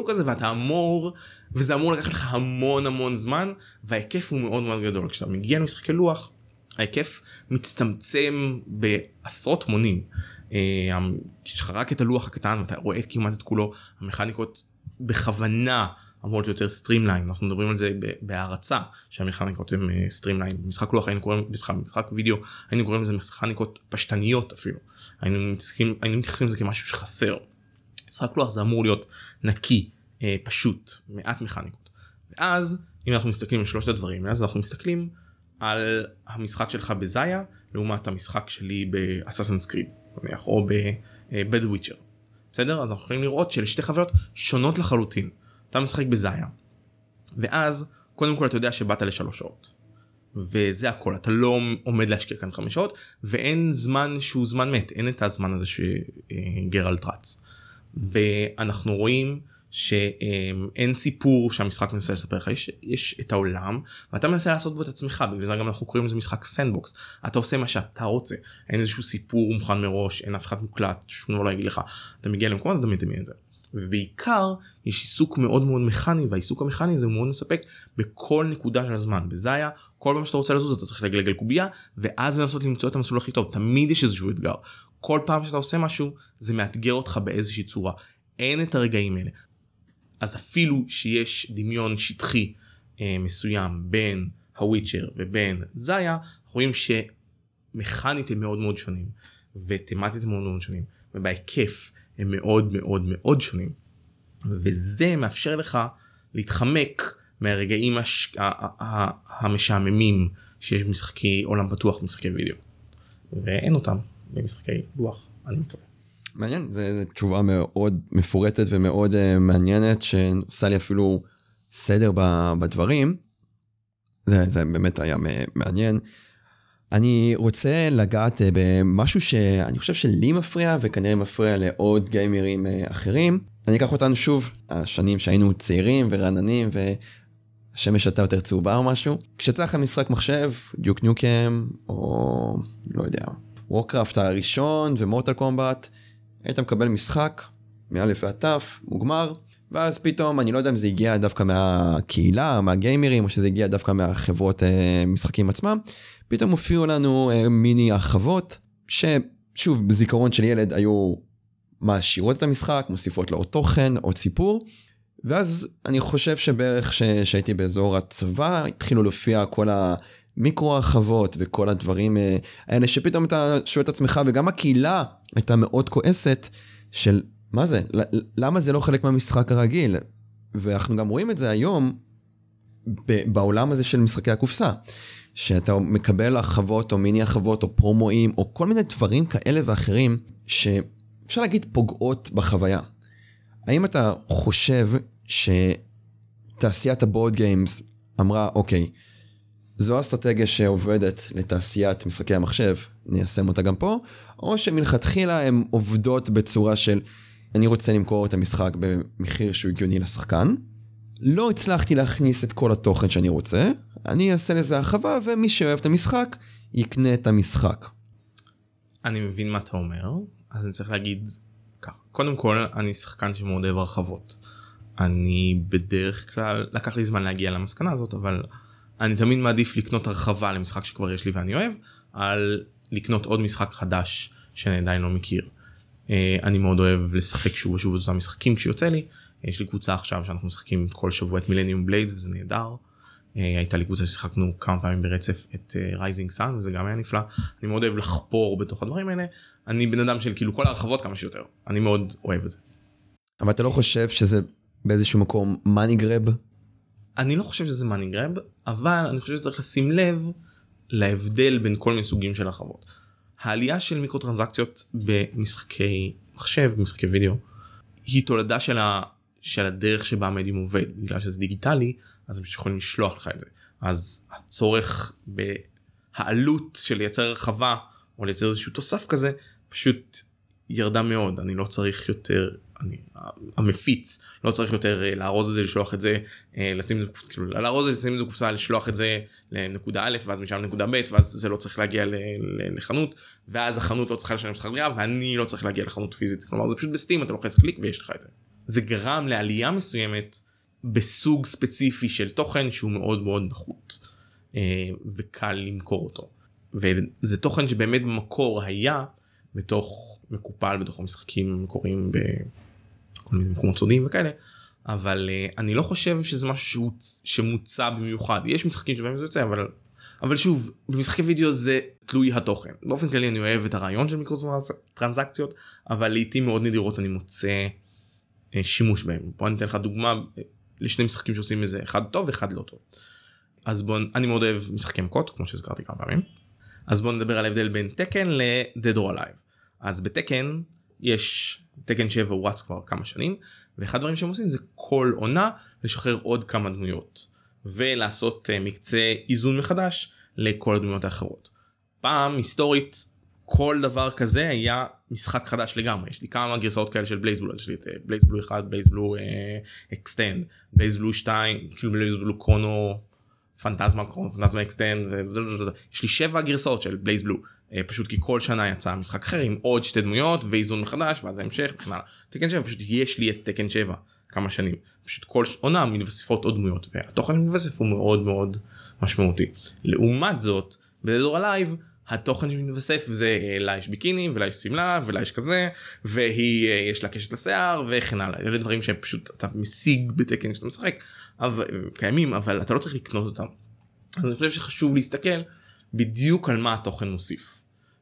כזה ואתה אמור. וזה אמור לקחת לך המון המון זמן וההיקף הוא מאוד מאוד גדול כשאתה מגיע למשחקי לוח ההיקף מצטמצם בעשרות מונים. אה, יש לך רק את הלוח הקטן ואתה רואה כמעט את כולו המכניקות בכוונה אמורות יותר streamline אנחנו מדברים על זה בהערצה שהמכניקות הן streamline אה, משחק לוח היינו קוראים משחק, משחק וידאו היינו קוראים לזה מכניקות פשטניות אפילו היינו מתייחסים, היינו מתייחסים לזה כמשהו שחסר. משחק לוח זה אמור להיות נקי אה, פשוט מעט מכניקות. ואז אם אנחנו מסתכלים על שלושת הדברים אז אנחנו מסתכלים על המשחק שלך בזאיה לעומת המשחק שלי באססנס קריד או בבד וויצ'ר. בסדר אז אנחנו יכולים לראות שאלה שתי חוויות שונות לחלוטין. אתה משחק בזאיה ואז קודם כל אתה יודע שבאת לשלוש שעות. וזה הכל אתה לא עומד להשקיע כאן חמש שעות ואין זמן שהוא זמן מת אין את הזמן הזה שגרלט רץ. ואנחנו רואים שאין סיפור שהמשחק מנסה לספר לך יש, יש את העולם ואתה מנסה לעשות בו את עצמך בגלל זה גם אנחנו קוראים לזה משחק sandbox אתה עושה מה שאתה רוצה אין איזשהו סיפור מוכן מראש אין אף אחד מוקלט שום דבר לא יגיד לך אתה מגיע למקום אתה מדמיין את זה. ובעיקר יש עיסוק מאוד מאוד מכני והעיסוק המכני הזה הוא מאוד מספק בכל נקודה של הזמן. ב Xia כל פעם שאתה רוצה לזוז אתה צריך לגלגל קובייה ואז לנסות למצוא את המסלול הכי טוב. תמיד יש איזשהו אתגר. כל פעם שאתה עושה משהו זה מאתגר אותך באיזושהי צורה. אין את הרגעים האלה. אז אפילו שיש דמיון שטחי אה, מסוים בין הוויצ'ר ובין זיה, רואים שמכנית הם מאוד מאוד שונים ותמטית הם מאוד מאוד שונים. ובהיקף הם מאוד מאוד מאוד שונים וזה מאפשר לך להתחמק מהרגעים הש... המשעממים שיש במשחקי עולם פתוח משחקי וידאו ואין אותם במשחקי לוח אני מקווה. מעניין, זו תשובה מאוד מפורטת ומאוד uh, מעניינת שעושה לי אפילו סדר בדברים. זה, זה באמת היה מעניין. אני רוצה לגעת uh, במשהו שאני חושב שלי מפריע וכנראה מפריע לעוד גיימרים uh, אחרים. אני אקח אותנו שוב, השנים שהיינו צעירים ורעננים והשמש הייתה יותר צהובה או משהו. כשיצא לכם משחק מחשב, דיוק ניוקם או לא יודע, וורקראפט הראשון ומורטל קומבט. היית מקבל משחק מא' ועד ת', מוגמר, ואז פתאום, אני לא יודע אם זה הגיע דווקא מהקהילה, מהגיימרים, או שזה הגיע דווקא מהחברות אה, משחקים עצמם, פתאום הופיעו לנו אה, מיני הרחבות, ששוב, בזיכרון של ילד היו מעשירות את המשחק, מוסיפות לו עוד תוכן, עוד סיפור. ואז אני חושב שבערך שהייתי באזור הצבא התחילו להופיע כל המיקרו הרחבות וכל הדברים אה, האלה שפתאום אתה שואל את עצמך וגם הקהילה הייתה מאוד כועסת של מה זה למה זה לא חלק מהמשחק הרגיל ואנחנו גם רואים את זה היום בעולם הזה של משחקי הקופסה. שאתה מקבל הרחבות או מיני הרחבות או פרומואים או כל מיני דברים כאלה ואחרים שאפשר להגיד פוגעות בחוויה. האם אתה חושב תעשיית הבורד גיימס אמרה, אוקיי, זו אסטרטגיה שעובדת לתעשיית משחקי המחשב, ניישם אותה גם פה, או שמלכתחילה הן עובדות בצורה של אני רוצה למכור את המשחק במחיר שהוא הגיוני לשחקן. לא הצלחתי להכניס את כל התוכן שאני רוצה, אני אעשה לזה הרחבה ומי שאוהב את המשחק יקנה את המשחק. אני מבין מה אתה אומר, אז אני צריך להגיד ככה, קודם כל אני שחקן שמאוד אוהב הרחבות. אני בדרך כלל, לקח לי זמן להגיע למסקנה הזאת, אבל אני תמיד מעדיף לקנות הרחבה למשחק שכבר יש לי ואני אוהב, על לקנות עוד משחק חדש שאני עדיין לא מכיר. אה, אני מאוד אוהב לשחק שוב ושוב את אותם משחקים כשיוצא לי. יש לי קבוצה עכשיו שאנחנו משחקים כל שבוע את Millennium Blades וזה נהדר. אה, הייתה לי קבוצה ששיחקנו כמה פעמים ברצף את Rising uh, Sun וזה גם היה נפלא. אני מאוד אוהב לחפור בתוך הדברים האלה. אני בן אדם של כאילו כל ההרחבות כמה שיותר. אני מאוד אוהב את זה. אבל אתה לא חושב שזה באיזשהו מקום money grab? אני לא חושב שזה money grab אבל אני חושב שצריך לשים לב להבדל בין כל מיני סוגים של הרחבות. העלייה של מיקרו טרנזקציות במשחקי מחשב במשחקי וידאו היא תולדה של, ה, של הדרך שבה המדיום עובד. בגלל שזה דיגיטלי אז הם יכולים לשלוח לך את זה. אז הצורך בהעלות של לייצר הרחבה או לייצר איזשהו תוסף כזה פשוט ירדה מאוד. אני לא צריך יותר אני המפיץ לא צריך יותר אה, לארוז את זה לשלוח את זה אה, לשים את זה כאילו לארוז את זה לשים את זה קופסה לשלוח את זה לנקודה א' ואז משם לנקודה ב' ואז זה לא צריך להגיע לחנות ואז החנות לא צריכה לשלם שכר דירה ואני לא צריך להגיע לחנות פיזית כלומר זה פשוט בסטים אתה לוחץ קליק ויש לך את זה. זה גרם לעלייה מסוימת בסוג ספציפי של תוכן שהוא מאוד מאוד נחות אה, וקל למכור אותו. וזה תוכן שבאמת במקור היה בתוך מקופל בתוך המשחקים המקוריים בכל מיני מקומות סודיים וכאלה אבל uh, אני לא חושב שזה משהו שמוצע במיוחד יש משחקים שבהם זה יוצא אבל אבל שוב במשחקי וידאו זה תלוי התוכן באופן כללי אני אוהב את הרעיון של מיקרו טרנזקציות אבל לעיתים מאוד נדירות אני מוצא uh, שימוש בהם פה אני אתן לך דוגמה לשני משחקים שעושים איזה אחד טוב אחד לא טוב. אז בוא אני מאוד אוהב משחקי מכות כמו שהזכרתי כמה פעמים. אז בוא נדבר על ההבדל בין תקן ל-Dead or. אז בתקן יש תקן 7 הוא רץ כבר כמה שנים ואחד הדברים שהם עושים זה כל עונה לשחרר עוד כמה דמויות ולעשות uh, מקצה איזון מחדש לכל הדמויות האחרות. פעם היסטורית כל דבר כזה היה משחק חדש לגמרי יש לי כמה גרסאות כאלה של BlazBlue יש לי את BlazBlue 1 BlazBlue Extend BlazBlue 2 כאילו BlazBlue Chrono Phantasma Phantasma Extend יש לי שבע גרסאות של BlazBlue אה, פשוט כי כל שנה יצא משחק אחר עם עוד שתי דמויות ואיזון מחדש ואז ההמשך וכן הלאה. Tekken 7 פשוט יש לי את Tekken 7 כמה שנים פשוט כל עונה מתווספות עוד דמויות והתוכן מתווסף הוא מאוד מאוד משמעותי. לעומת זאת ב Dead or Alive התוכן שמתווסף זה אה, לה יש ביקיני ולה יש שמלה ולה יש כזה והיא אה, יש לה קשת לשיער וכן הלאה אלה דברים שהם פשוט אתה משיג ב Tekken שאתה משחק אבל, קיימים אבל אתה לא צריך לקנות אותם. אז אני חושב שחשוב להסתכל בדיוק על מה התוכן מוסיף.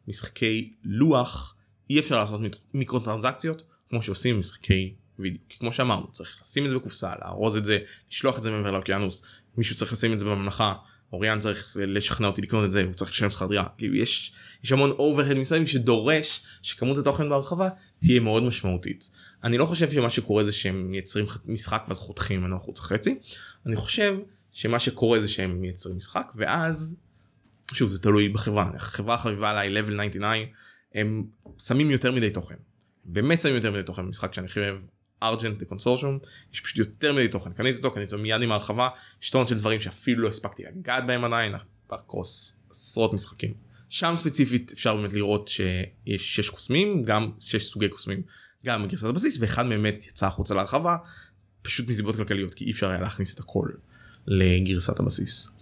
משחקי לוח אי אפשר לעשות מיקרו טרנזקציות כמו שעושים משחקי וידאו. כי כמו שאמרנו צריך לשים את זה בקופסה לארוז את זה לשלוח את זה מעבר לאוקיינוס. מישהו צריך לשים את זה בממלכה אוריאן צריך לשכנע אותי לקנות את זה הוא צריך לשלם שכר דירה. כאילו יש יש המון overhead מסביב שדורש שכמות התוכן בהרחבה תהיה מאוד משמעותית. אני לא חושב שמה שקורה זה שהם מייצרים משחק ואז חותכים ממנו החוצה חצי. אני חושב שמה שקורה זה שהם מייצרים משחק ואז שוב זה תלוי בחברה. החברה החביבה עליי level 99 הם שמים יותר מדי תוכן. באמת שמים יותר מדי תוכן במשחק שאני הכי אוהב. ארג'נט קונסורשום יש פשוט יותר מדי תוכן. קניתי אותו קניתי אותו מיד עם ההרחבה. יש טון של דברים שאפילו לא הספקתי לגעת בהם עדיין קרוס עשרות משחקים. שם ספציפית אפשר באמת לראות שיש שש קוסמים גם שש סוגי קוסמים גם בגרסת הבסיס ואחד באמת יצא החוצה להרחבה פשוט מסיבות כלכליות כי אי אפשר היה להכניס את הכל לגרסת הבסיס.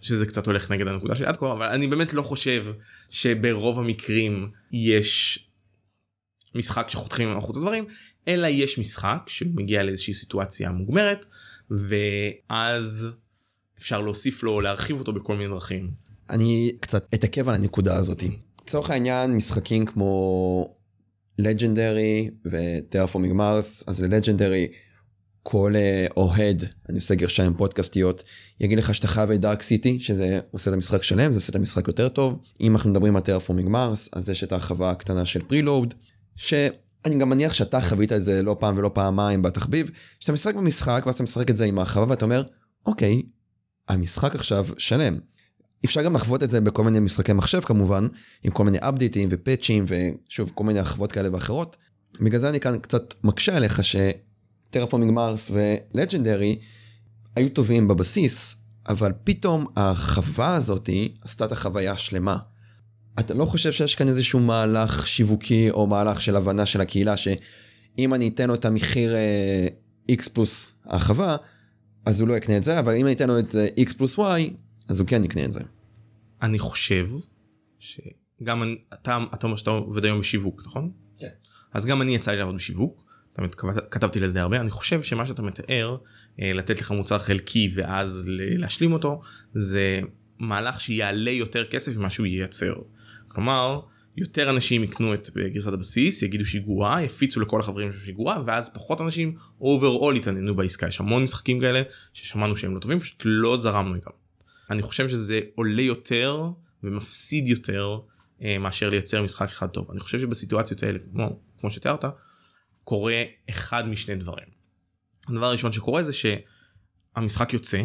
שזה קצת הולך נגד הנקודה שלי עד כה אבל אני באמת לא חושב שברוב המקרים יש משחק שחותכים החוצה דברים אלא יש משחק שמגיע לאיזושהי סיטואציה מוגמרת ואז אפשר להוסיף לו להרחיב אותו בכל מיני דרכים. אני קצת אתעכב על הנקודה הזאת. לצורך העניין משחקים כמו לג'נדרי וטרפורמינג מרס אז ללג'נדרי כל אה, אוהד אני עושה גרשיים פודקאסטיות יגיד לך שאתה חייב את Dark City שזה עושה את המשחק שלם זה עושה את המשחק יותר טוב אם אנחנו מדברים על Terraforming Mars אז יש את ההרחבה הקטנה של Prelude. ש... אני גם מניח שאתה חווית את זה לא פעם ולא פעמיים בתחביב, שאתה משחק במשחק ואז אתה משחק את זה עם הרחבה ואתה אומר, אוקיי, המשחק עכשיו שלם. אפשר גם לחוות את זה בכל מיני משחקי מחשב כמובן, עם כל מיני אפדייטים ופאצ'ים ושוב כל מיני הרחבות כאלה ואחרות. בגלל זה אני כאן קצת מקשה עליך שטרפורמינג מרס ולג'נדרי היו טובים בבסיס, אבל פתאום ההרחבה הזאתי עשתה את החוויה שלמה. אתה לא חושב שיש כאן איזשהו מהלך שיווקי או מהלך של הבנה של הקהילה שאם אני אתן לו את המחיר אה, x פלוס הרחבה אז הוא לא יקנה את זה אבל אם אני אתן לו את זה x פלוס y אז הוא כן יקנה את זה. אני חושב שגם אני- אתה אתה אומר שאתה עובד היום בשיווק נכון? כן. אז גם אני יצא לי לעבוד בשיווק. כתבתי לזה הרבה אני חושב שמה שאתה מתאר אה, לתת לך מוצר חלקי ואז להשלים אותו זה מהלך שיעלה יותר כסף ממה שהוא ייצר. כלומר יותר אנשים יקנו את גרסת הבסיס יגידו שהיא גרועה יפיצו לכל החברים שהיא גרועה ואז פחות אנשים overall יתעניינו בעסקה יש המון משחקים כאלה ששמענו שהם לא טובים פשוט לא זרמנו איתם. אני חושב שזה עולה יותר ומפסיד יותר אה, מאשר לייצר משחק אחד טוב אני חושב שבסיטואציות האלה כמו כמו שתיארת קורה אחד משני דברים. הדבר הראשון שקורה זה שהמשחק יוצא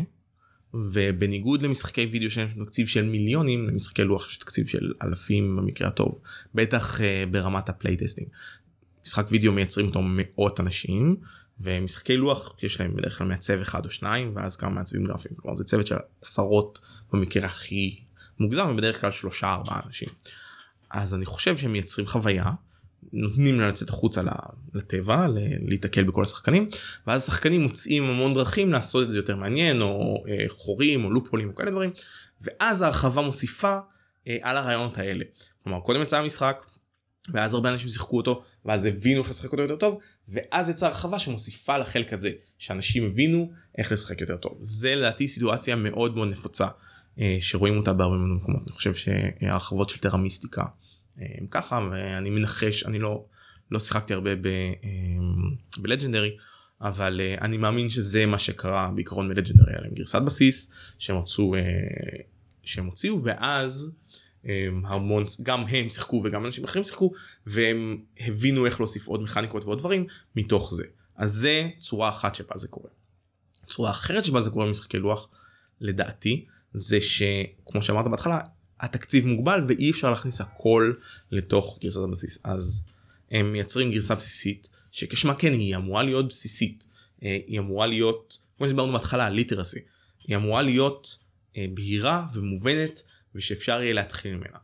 ובניגוד למשחקי וידאו שיש תקציב של מיליונים למשחקי לוח יש תקציב של אלפים במקרה הטוב בטח אה, ברמת ה playtesting. משחק וידאו מייצרים אותו מאות אנשים ומשחקי לוח יש להם בדרך כלל מעצב אחד או שניים ואז כמה מעצבים גרפיים כלומר זה צוות של עשרות במקרה הכי מוגזם ובדרך כלל שלושה ארבעה אנשים. אז אני חושב שהם מייצרים חוויה נותנים לה לצאת החוצה לטבע להיתקל בכל השחקנים ואז השחקנים מוצאים המון דרכים לעשות את זה יותר מעניין או אה, חורים או לופולים או כאלה דברים ואז ההרחבה מוסיפה אה, על הרעיונות האלה. כלומר קודם יצא המשחק ואז הרבה אנשים שיחקו אותו ואז הבינו איך לשחק אותו יותר טוב ואז יצאה הרחבה שמוסיפה לחלק הזה שאנשים הבינו איך לשחק יותר טוב זה לדעתי סיטואציה מאוד מאוד נפוצה אה, שרואים אותה בהרבה מאוד מקומות אני חושב שהרחבות של טרה מיסטיקה הם ככה ואני מנחש אני לא לא שיחקתי הרבה בלג'נדרי אבל אה, אני מאמין שזה מה שקרה בעיקרון בלג'נדרי היה גרסת בסיס שהם רצו אה, שהם הוציאו ואז אה, המון גם הם שיחקו וגם אנשים אחרים שיחקו והם הבינו איך להוסיף עוד מכניקות ועוד דברים מתוך זה אז זה צורה אחת שבה זה קורה. צורה אחרת שבה זה קורה במשחקי לוח לדעתי זה שכמו שאמרת בהתחלה התקציב מוגבל ואי אפשר להכניס הכל לתוך גרסת הבסיס אז הם מייצרים גרסה בסיסית שכשמה כן היא אמורה להיות בסיסית אה, היא אמורה להיות כמו שדיברנו בהתחלה ליטרסי היא אמורה להיות אה, בהירה ומובנת ושאפשר יהיה להתחיל ממנה.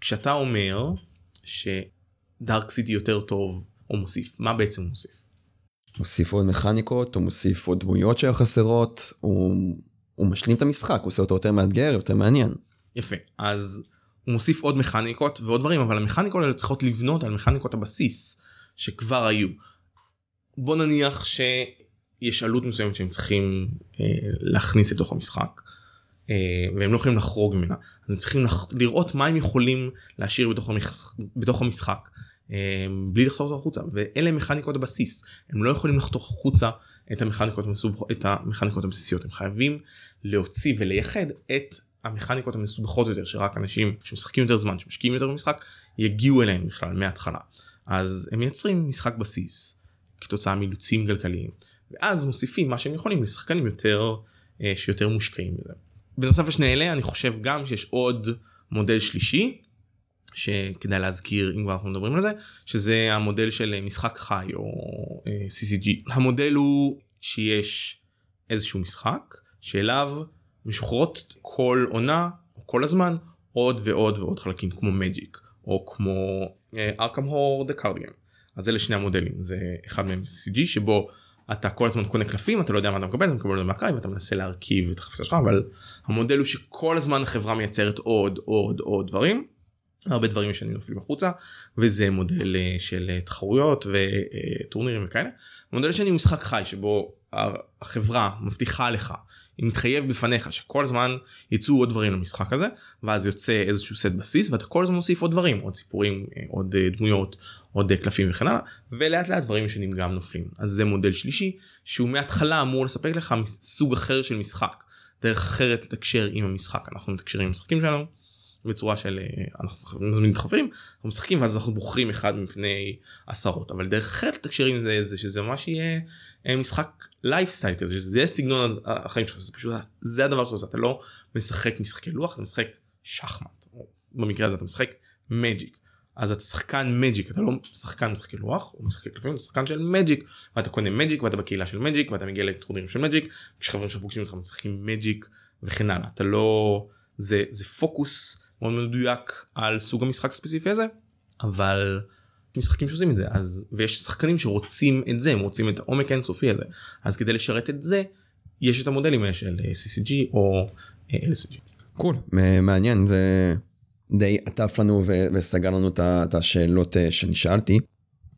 כשאתה אומר שדארק סיטי יותר טוב או מוסיף מה בעצם הוא מוסיף. מוסיף עוד מכניקות, הוא מוסיף עוד דמויות שהיו חסרות, הוא, הוא משלים את המשחק, הוא עושה אותו יותר מאתגר, יותר מעניין. יפה. אז הוא מוסיף עוד מכניקות ועוד דברים אבל המכניקות האלה צריכות לבנות על מכניקות הבסיס שכבר היו. בוא נניח שיש עלות מסוימת שהם צריכים אה, להכניס לתוך המשחק אה, והם לא יכולים לחרוג ממנה. אז הם צריכים לח... לראות מה הם יכולים להשאיר בתוך, המש... בתוך המשחק אה, בלי לחתוך אותו החוצה. ואלה מכניקות הבסיס. הם לא יכולים לחתוך החוצה את המכניקות, המסובכ... את המכניקות הבסיסיות. הם חייבים להוציא ולייחד את המכניקות המסובכות יותר שרק אנשים שמשחקים יותר זמן שמשקיעים יותר במשחק יגיעו אליהם בכלל מההתחלה אז הם מייצרים משחק בסיס כתוצאה מאילוצים כלכליים ואז מוסיפים מה שהם יכולים לשחקנים יותר אה, שיותר מושקעים בזה. בנוסף לשני אלה אני חושב גם שיש עוד מודל שלישי שכדאי להזכיר אם כבר אנחנו מדברים על זה שזה המודל של משחק חי או אה, CCG המודל הוא שיש איזשהו משחק שאליו משוחררות כל עונה כל הזמן עוד ועוד ועוד חלקים כמו מג'יק או כמו Arkham Horror the Card Game אז אלה שני המודלים זה אחד מהם CCG שבו אתה כל הזמן קונה קלפים אתה לא יודע מה אתה מקבל אתה מקבל את זה מהקרב ואתה מנסה להרכיב את החפצה שלך אבל המודל הוא שכל הזמן החברה מייצרת עוד עוד עוד דברים. הרבה דברים שאני נופלים החוצה וזה מודל אה, של אה, תחרויות וטורנירים וכאלה. המודל השני הוא משחק חי שבו החברה מבטיחה לך היא מתחייב בפניך שכל הזמן יצאו עוד דברים למשחק הזה ואז יוצא איזשהו סט בסיס ואתה כל הזמן מוסיף עוד דברים עוד סיפורים אה, עוד דמויות עוד קלפים וכן הלאה ולאט לאט דברים משנים גם נופלים אז זה מודל שלישי שהוא מההתחלה אמור לספק לך סוג אחר של משחק דרך אחרת לתקשר עם המשחק אנחנו מתקשרים עם המשחקים שלנו בצורה של אה, אנחנו מזמינים החברים אנחנו משחקים ואז אנחנו בוחרים אחד מפני עשרות. אבל דרך אחרת לתקשר עם זה זה שזה ממש יהיה אה, משחק לייפסטייל כזה שזה יהיה סגנון החיים שלך. זה פשוט זה הדבר שאתה עושה. אתה לא משחק משחקי לוח אתה משחק שחמט. במקרה הזה אתה משחק מג'יק אז אתה שחקן מג'יק אתה לא שחקן משחקי לוח או משחקי קלפים אתה שחקן של מג'יק ואתה קונה מג'יק ואתה בקהילה של מג'יק ואתה מגיע לטורנירים של מג'יק כשחברים שלך פוגשים אותך משחקים מג'יק וכן הלאה. אתה לא זה זה פוקוס מאוד מדויק על סוג המשחק הספציפי הזה אבל משחקים שעושים את זה אז ויש שחקנים שרוצים את זה הם רוצים את העומק האינסופי הזה אז כדי לשרת את זה יש את המודלים האלה של אה, CCG או אה, LSG. קול מעניין זה די עטף לנו וסגר לנו את השאלות אה, שאני שאלתי.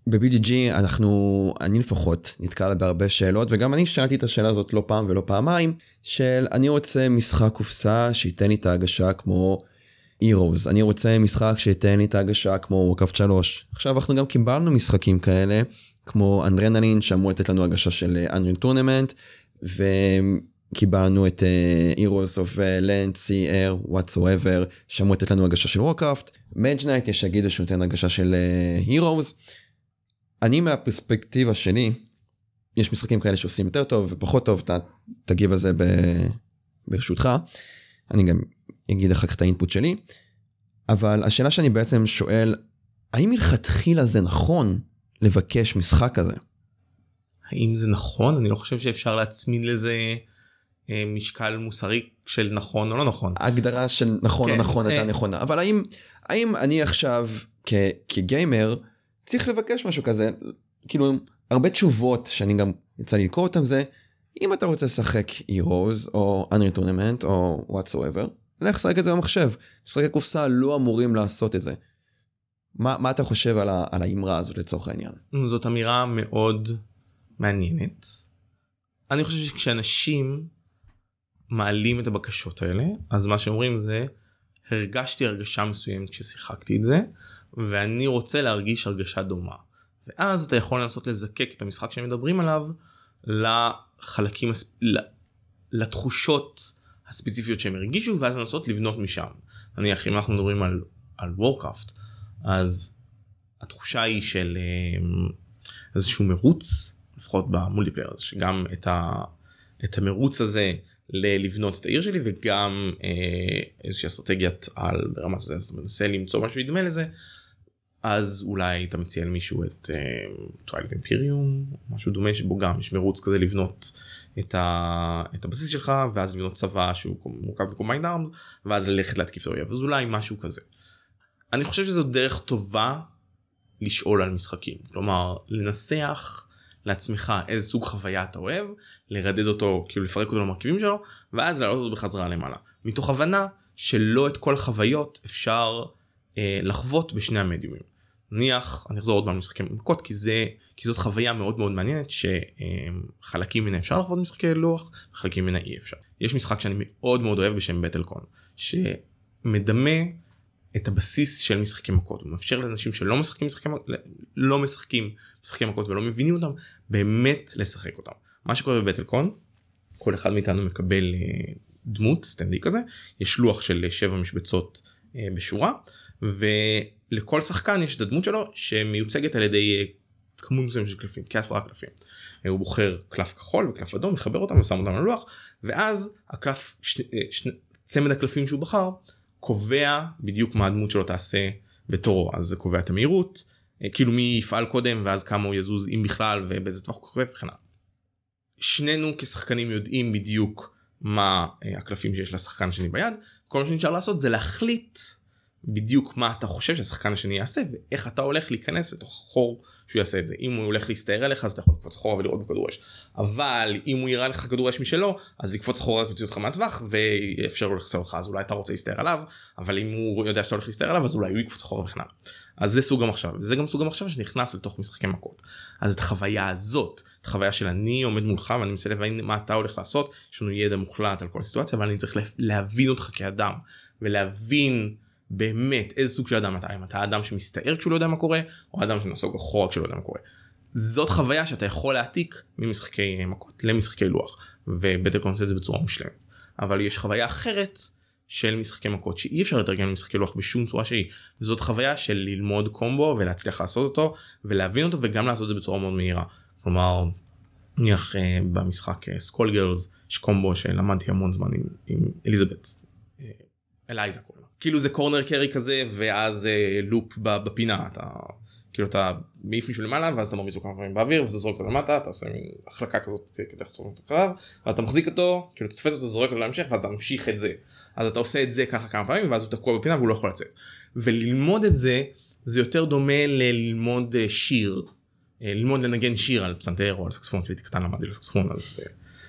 ב-BGG אנחנו אני לפחות נתקל בהרבה שאלות וגם אני שאלתי את השאלה הזאת לא פעם ולא פעמיים של אני רוצה משחק קופסה שייתן לי את ההגשה כמו Heroes אני רוצה משחק שייתן לי את ההגשה כמו וורקאפט 3 עכשיו אנחנו גם קיבלנו משחקים כאלה כמו אנדרנלין שאמור לתת לנו הרגשה של Unreal Tournament וקיבלנו את אה, Heroes of Land, Sea, Air, whatsoever שאמור לתת לנו הרגשה של Warcraft. Mage Knight יש שיגידו שהוא נותן הרגשה של אה. אני מהפרספקטיבה שלי יש משחקים כאלה שעושים יותר טוב ופחות טוב אתה תגיב על זה ב... ברשותך. אני גם אגיד אחר כך את ה input שלי. אבל השאלה שאני בעצם שואל האם מלכתחילה זה נכון לבקש משחק כזה? האם זה נכון אני לא חושב שאפשר להצמיד לזה אה, משקל מוסרי של נכון או לא נכון. הגדרה של נכון כן, או נכון הייתה אה... נכונה אבל האם האם אני עכשיו כ, כגיימר צריך לבקש משהו כזה כאילו הרבה תשובות שאני גם יצא לי לקרוא אותם זה אם אתה רוצה לשחק Heroes או Unreal Tournament או whatsoever לך לשחק את זה במחשב משחקי קופסה לא אמורים לעשות את זה. מה, מה אתה חושב על, ה, על האמרה הזאת לצורך העניין? זאת אמירה מאוד מעניינת. אני חושב שכשאנשים מעלים את הבקשות האלה אז מה שאומרים זה הרגשתי הרגשה מסוימת כששיחקתי את זה ואני רוצה להרגיש הרגשה דומה. ואז אתה יכול לנסות לזקק את המשחק שהם מדברים עליו לחלקים, לתחושות הספציפיות שהם הרגישו ואז לנסות לבנות משם. נניח אם אנחנו מדברים על, על Warcraft אז התחושה היא של אמ, איזשהו מרוץ לפחות ב multiplayer שגם את, ה, את המרוץ הזה לבנות את העיר שלי וגם אה, איזושהי אסטרטגיית על ברמת זה אז אתה מנסה למצוא משהו ידמה לזה אז אולי אתה מציע למישהו את טווילד uh, אימפיריום משהו דומה שבו גם יש מרוץ כזה לבנות את, ה, את הבסיס שלך ואז לבנות צבא שהוא מורכב ב combined arms ואז ללכת להתקיף את האויב אז אולי משהו כזה. אני חושב שזו דרך טובה לשאול על משחקים כלומר לנסח לעצמך איזה סוג חוויה אתה אוהב לרדד אותו כאילו לפרק אותו למרכיבים שלו ואז להעלות אותו בחזרה למעלה מתוך הבנה שלא את כל החוויות אפשר אה, לחוות בשני המדיומים. נניח אני אחזור עוד פעם למשחקי מכות כי זה כי זאת חוויה מאוד מאוד מעניינת שחלקים ממנה אפשר לחוות משחקי לוח חלקים ממנה אי אפשר. יש משחק שאני מאוד מאוד אוהב בשם בטלקון שמדמה את הבסיס של משחקי מכות הוא מאפשר לאנשים שלא משחקים משחקי לא משחקים משחקי מכות ולא מבינים אותם באמת לשחק אותם. מה שקורה בבטלקון כל אחד מאיתנו מקבל אה, דמות סטנדי כזה יש לוח של שבע משבצות אה, בשורה ולכל שחקן יש את הדמות שלו שמיוצגת על ידי אה, כמות מסוימת של קלפים כעשרה קלפים. אה, הוא בוחר קלף כחול וקלף אדום מחבר אותם ושם אותם על הלוח ואז הקלף ש... אה, ש... צמד הקלפים שהוא בחר קובע בדיוק מה הדמות שלו תעשה בתורו אז זה קובע את המהירות כאילו מי יפעל קודם ואז כמה הוא יזוז אם בכלל ובאיזה טווח הוא קובע וכן הלאה. שנינו כשחקנים יודעים בדיוק מה הקלפים שיש לשחקן השני ביד כל מה שנשאר לעשות זה להחליט בדיוק מה אתה חושב שהשחקן השני יעשה ואיך אתה הולך להיכנס לתוך החור שהוא יעשה את זה אם הוא הולך להסתער עליך אז אתה יכול לקפוץ אחורה ולראות בכדור אש אבל אם הוא יראה לך כדור אש משלו אז לקפוץ אחורה יוציא אותך מהטווח ויאפשר לו לחסר אותך אז אולי אתה רוצה להסתער עליו אבל אם הוא יודע שאתה הולך להסתער עליו אז אולי הוא יקפוץ אחורה וכן הלאה. אז זה סוג המחשב וזה גם סוג המחשב שנכנס לתוך משחקי מכות אז את החוויה הזאת את החוויה של אני עומד מולך ואני מנסה להבין מה אתה הולך לעשות יש לנו ידע מוחלט על כל הסיטואציה אבל אני צריך להבין אותך כאדם ולהבין. באמת איזה סוג של אדם אתה? אם אתה אדם שמסתער כשהוא לא יודע מה קורה או אדם שנסוג אחורה כשהוא לא יודע מה קורה. זאת חוויה שאתה יכול להעתיק ממשחקי מכות למשחקי לוח עושה את זה בצורה מושלמת. אבל יש חוויה אחרת של משחקי מכות שאי אפשר לתרגם למשחקי לוח בשום צורה שהיא. זאת חוויה של ללמוד קומבו ולהצליח לעשות אותו ולהבין אותו וגם לעשות את זה בצורה מאוד מהירה. כלומר נניח uh, במשחק סקול uh, גרלס יש קומבו שלמדתי המון זמן עם, עם אליזבת אלייזה קוראים כאילו זה קורנר קרי כזה ואז uh, לופ בפינה אתה כאילו אתה מעיף מישהו למעלה ואז אתה מרמיס אותו כמה פעמים באוויר וזה זורק אותו למטה אתה עושה מין החלקה כזאת כדי לחצות אותו אחריו ואז אתה מחזיק אותו כאילו אתה תופס אותו זורק אותו להמשך ואז אתה ממשיך את זה. אז אתה עושה את זה ככה כמה פעמים ואז הוא תקוע בפינה והוא לא יכול לצאת. וללמוד את זה זה יותר דומה ללמוד אה, שיר. אה, ללמוד לנגן שיר על פסנתר או על סקספון כי הייתי קטן למדתי על סקספון אז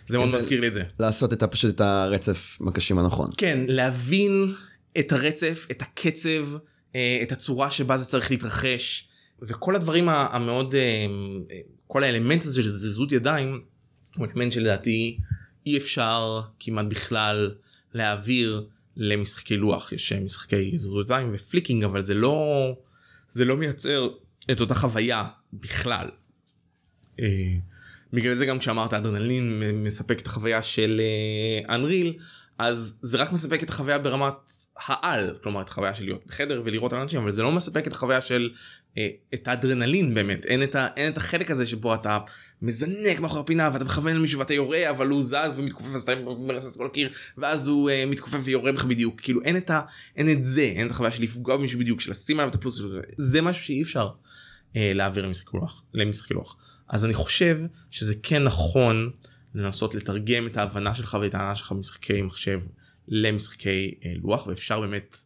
זה מאוד מזכיר לי את זה. לעשות את פשוט את הרצף מקשים הנכון. כן להבין את הרצף את הקצב אה, את הצורה שבה זה צריך להתרחש. וכל הדברים המאוד אה, כל האלמנט הזה של זריזות ידיים הוא אלמנט שלדעתי אי אפשר כמעט בכלל להעביר למשחקי לוח יש אה, משחקי זריזות ידיים ו flicking אבל זה לא זה לא מייצר את אותה חוויה בכלל. אה, בגלל זה גם כשאמרת אדרנלין מספק את החוויה של אנריל אז זה רק מספק את החוויה ברמת העל כלומר את החוויה של להיות בחדר ולראות אנשים אבל זה לא מספק את החוויה של אה, את האדרנלין באמת. אין את, ה, אין את החלק הזה שבו אתה מזנק מאחורי הפינה ואתה מכוון על מישהו ואתה יורה אבל הוא זז ומתכופף אז אתה מרסס כל הקיר ואז הוא אה, מתכופף ויורה בך בדיוק. כאילו אין את, ה, אין את זה אין את החוויה של לפגוע במישהו בדיוק של לשים עליו את הפלוס זה משהו שאי אפשר אה, להעביר למשחק לוח לוח אז אני חושב שזה כן נכון לנסות לתרגם את ההבנה שלך ואת ההבנה שלך במשחקי מחשב למשחקי אה, לוח ואפשר באמת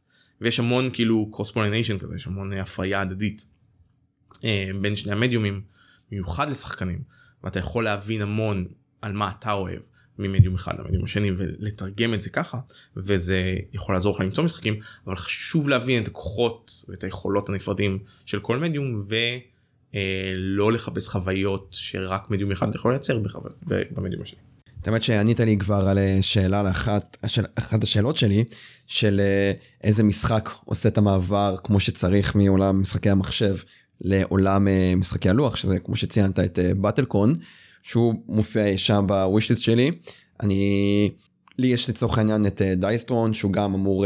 ויש המון כאילו קרוס פולניישן כזה יש המון הפריה הדדית אה, בין שני המדיומים מיוחד לשחקנים ואתה יכול להבין המון על מה אתה אוהב ממדיום אחד למדיום השני ולתרגם את זה ככה וזה יכול לעזור לך למצוא משחקים אבל חשוב להבין את הכוחות ואת היכולות הנפרדים של כל מדיום ולא אה, לחפש חוויות שרק מדיום אחד יכול לייצר במדיום השני. האמת שענית לי כבר על אה, שאלה לאחת של, אחת השאלות שלי של איזה משחק עושה את המעבר כמו שצריך מעולם משחקי המחשב לעולם אה, משחקי הלוח שזה כמו שציינת את באטלקון אה, שהוא מופיע שם בווישליסט שלי אני לי יש לצורך העניין את דייסטרון אה, שהוא גם אמור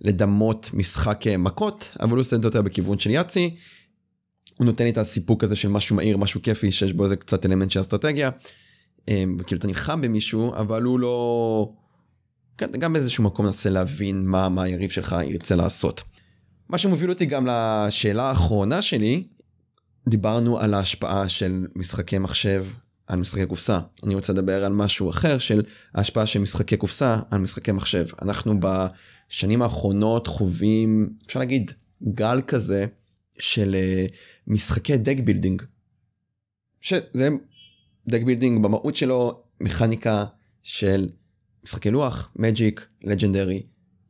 לדמות משחק מכות אבל הוא עושה את זה יותר בכיוון של יאצי. הוא נותן לי את הסיפוק הזה של משהו מהיר משהו כיפי שיש בו איזה קצת אלמנט של אסטרטגיה. וכאילו אתה נלחם במישהו אבל הוא לא. כן, גם באיזשהו מקום מנסה להבין מה, מה היריב שלך ירצה לעשות. מה שמוביל אותי גם לשאלה האחרונה שלי, דיברנו על ההשפעה של משחקי מחשב על משחקי קופסה. אני רוצה לדבר על משהו אחר של ההשפעה של משחקי קופסה על משחקי מחשב. אנחנו בשנים האחרונות חווים, אפשר להגיד, גל כזה של אה, משחקי deck building. שזה deck building במהות שלו מכניקה של משחקי לוח, מג'יק, Legendary,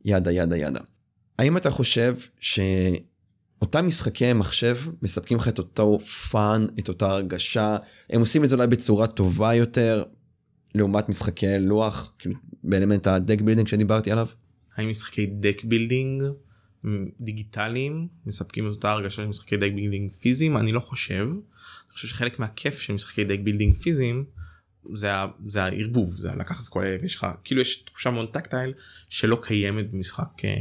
yada yada yada. האם אתה חושב שאותם משחקי מחשב מספקים לך את אותו fun, את אותה הרגשה, הם עושים את זה אולי בצורה טובה יותר לעומת משחקי לוח, כאילו באלמנט ה deck building שדיברתי עליו? האם משחקי deck building דיגיטליים מספקים את אותה הרגשה של משחקי deck building פיזיים? אני לא חושב. חושב שחלק מהכיף של משחקי deck building פיזיים זה, זה הערבוב זה לקחת כל אלה ויש לך כאילו יש תחושה מאוד tactile שלא קיימת במשחק אה,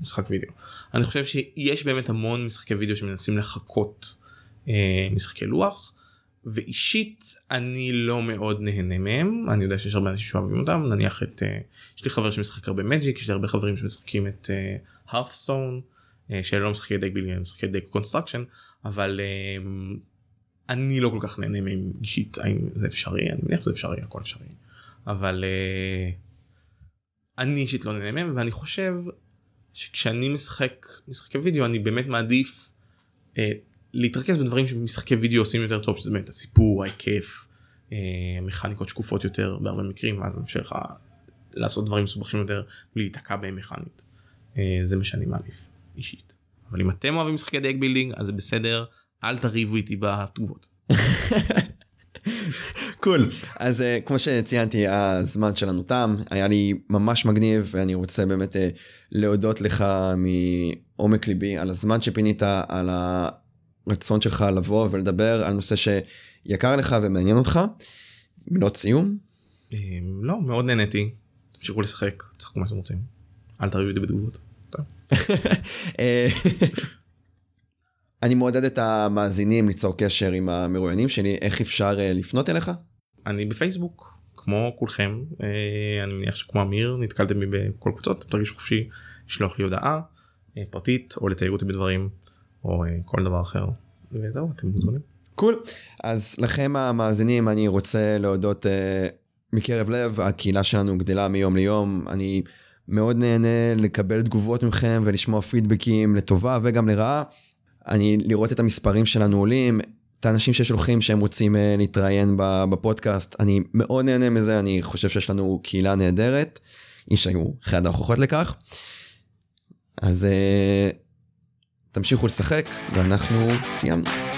משחק וידאו. אני חושב שיש באמת המון משחקי וידאו שמנסים לחקות אה, משחקי לוח ואישית אני לא מאוד נהנה מהם אני יודע שיש הרבה אנשים שאוהבים אותם נניח את אה, יש לי חבר שמשחק הרבה מג'יק יש לי הרבה חברים שמשחקים את Hearthstone שאלה לא משחקי deck building משחקי deck construction אבל אני לא כל כך נהנה מהם אישית האם זה אפשרי? אני מניח שזה אפשרי הכל אפשרי. אבל אה, אני אישית לא נהנה מהם ואני חושב שכשאני משחק משחקי וידאו אני באמת מעדיף אה, להתרכז בדברים שמשחקי וידאו עושים יותר טוב שזה באמת הסיפור ההיקף אה, מכניקות שקופות יותר בהרבה מקרים אני חושב לך לעשות דברים מסובכים יותר בלי להיתקע בהם מכנית אה, זה מה שאני מעדיף אישית. אבל אם אתם אוהבים משחקי deck building אז זה בסדר אל תריבו איתי בתגובות. cool cool. אז אה, כמו שציינתי הזמן שלנו תם היה לי ממש מגניב ואני רוצה באמת אה, להודות לך מעומק ליבי על הזמן שפינית על הרצון שלך לבוא ולדבר על נושא שיקר לך ומעניין אותך. מילות סיום? לא מאוד נהניתי תמשיכו לשחק תשחקו מה שאתם רוצים. אל תריבו אותי בתגובות. אני מעודד את המאזינים ליצור קשר עם המרואיינים שלי, איך אפשר אה, לפנות אליך? אני בפייסבוק כמו כולכם אה, אני מניח שכמו אמיר נתקלתם בי בכל קבוצות תרגישו חופשי לשלוח לי הודעה אה, פרטית או לתייג אותי בדברים או כל דבר אחר וזהו אתם מוזמנים. קול. אז לכם המאזינים אני רוצה להודות מקרב לב, הקהילה שלנו גדלה מיום ליום, אני מאוד נהנה לקבל תגובות מכם ולשמוע פידבקים לטובה וגם לרעה. אני לראות את המספרים שלנו עולים, את האנשים ששולחים שהם רוצים uh, להתראיין בפודקאסט, אני מאוד נהנה מזה, אני חושב שיש לנו קהילה נהדרת, איש היו אחד ההוכחות לכך. אז uh, תמשיכו לשחק ואנחנו סיימנו.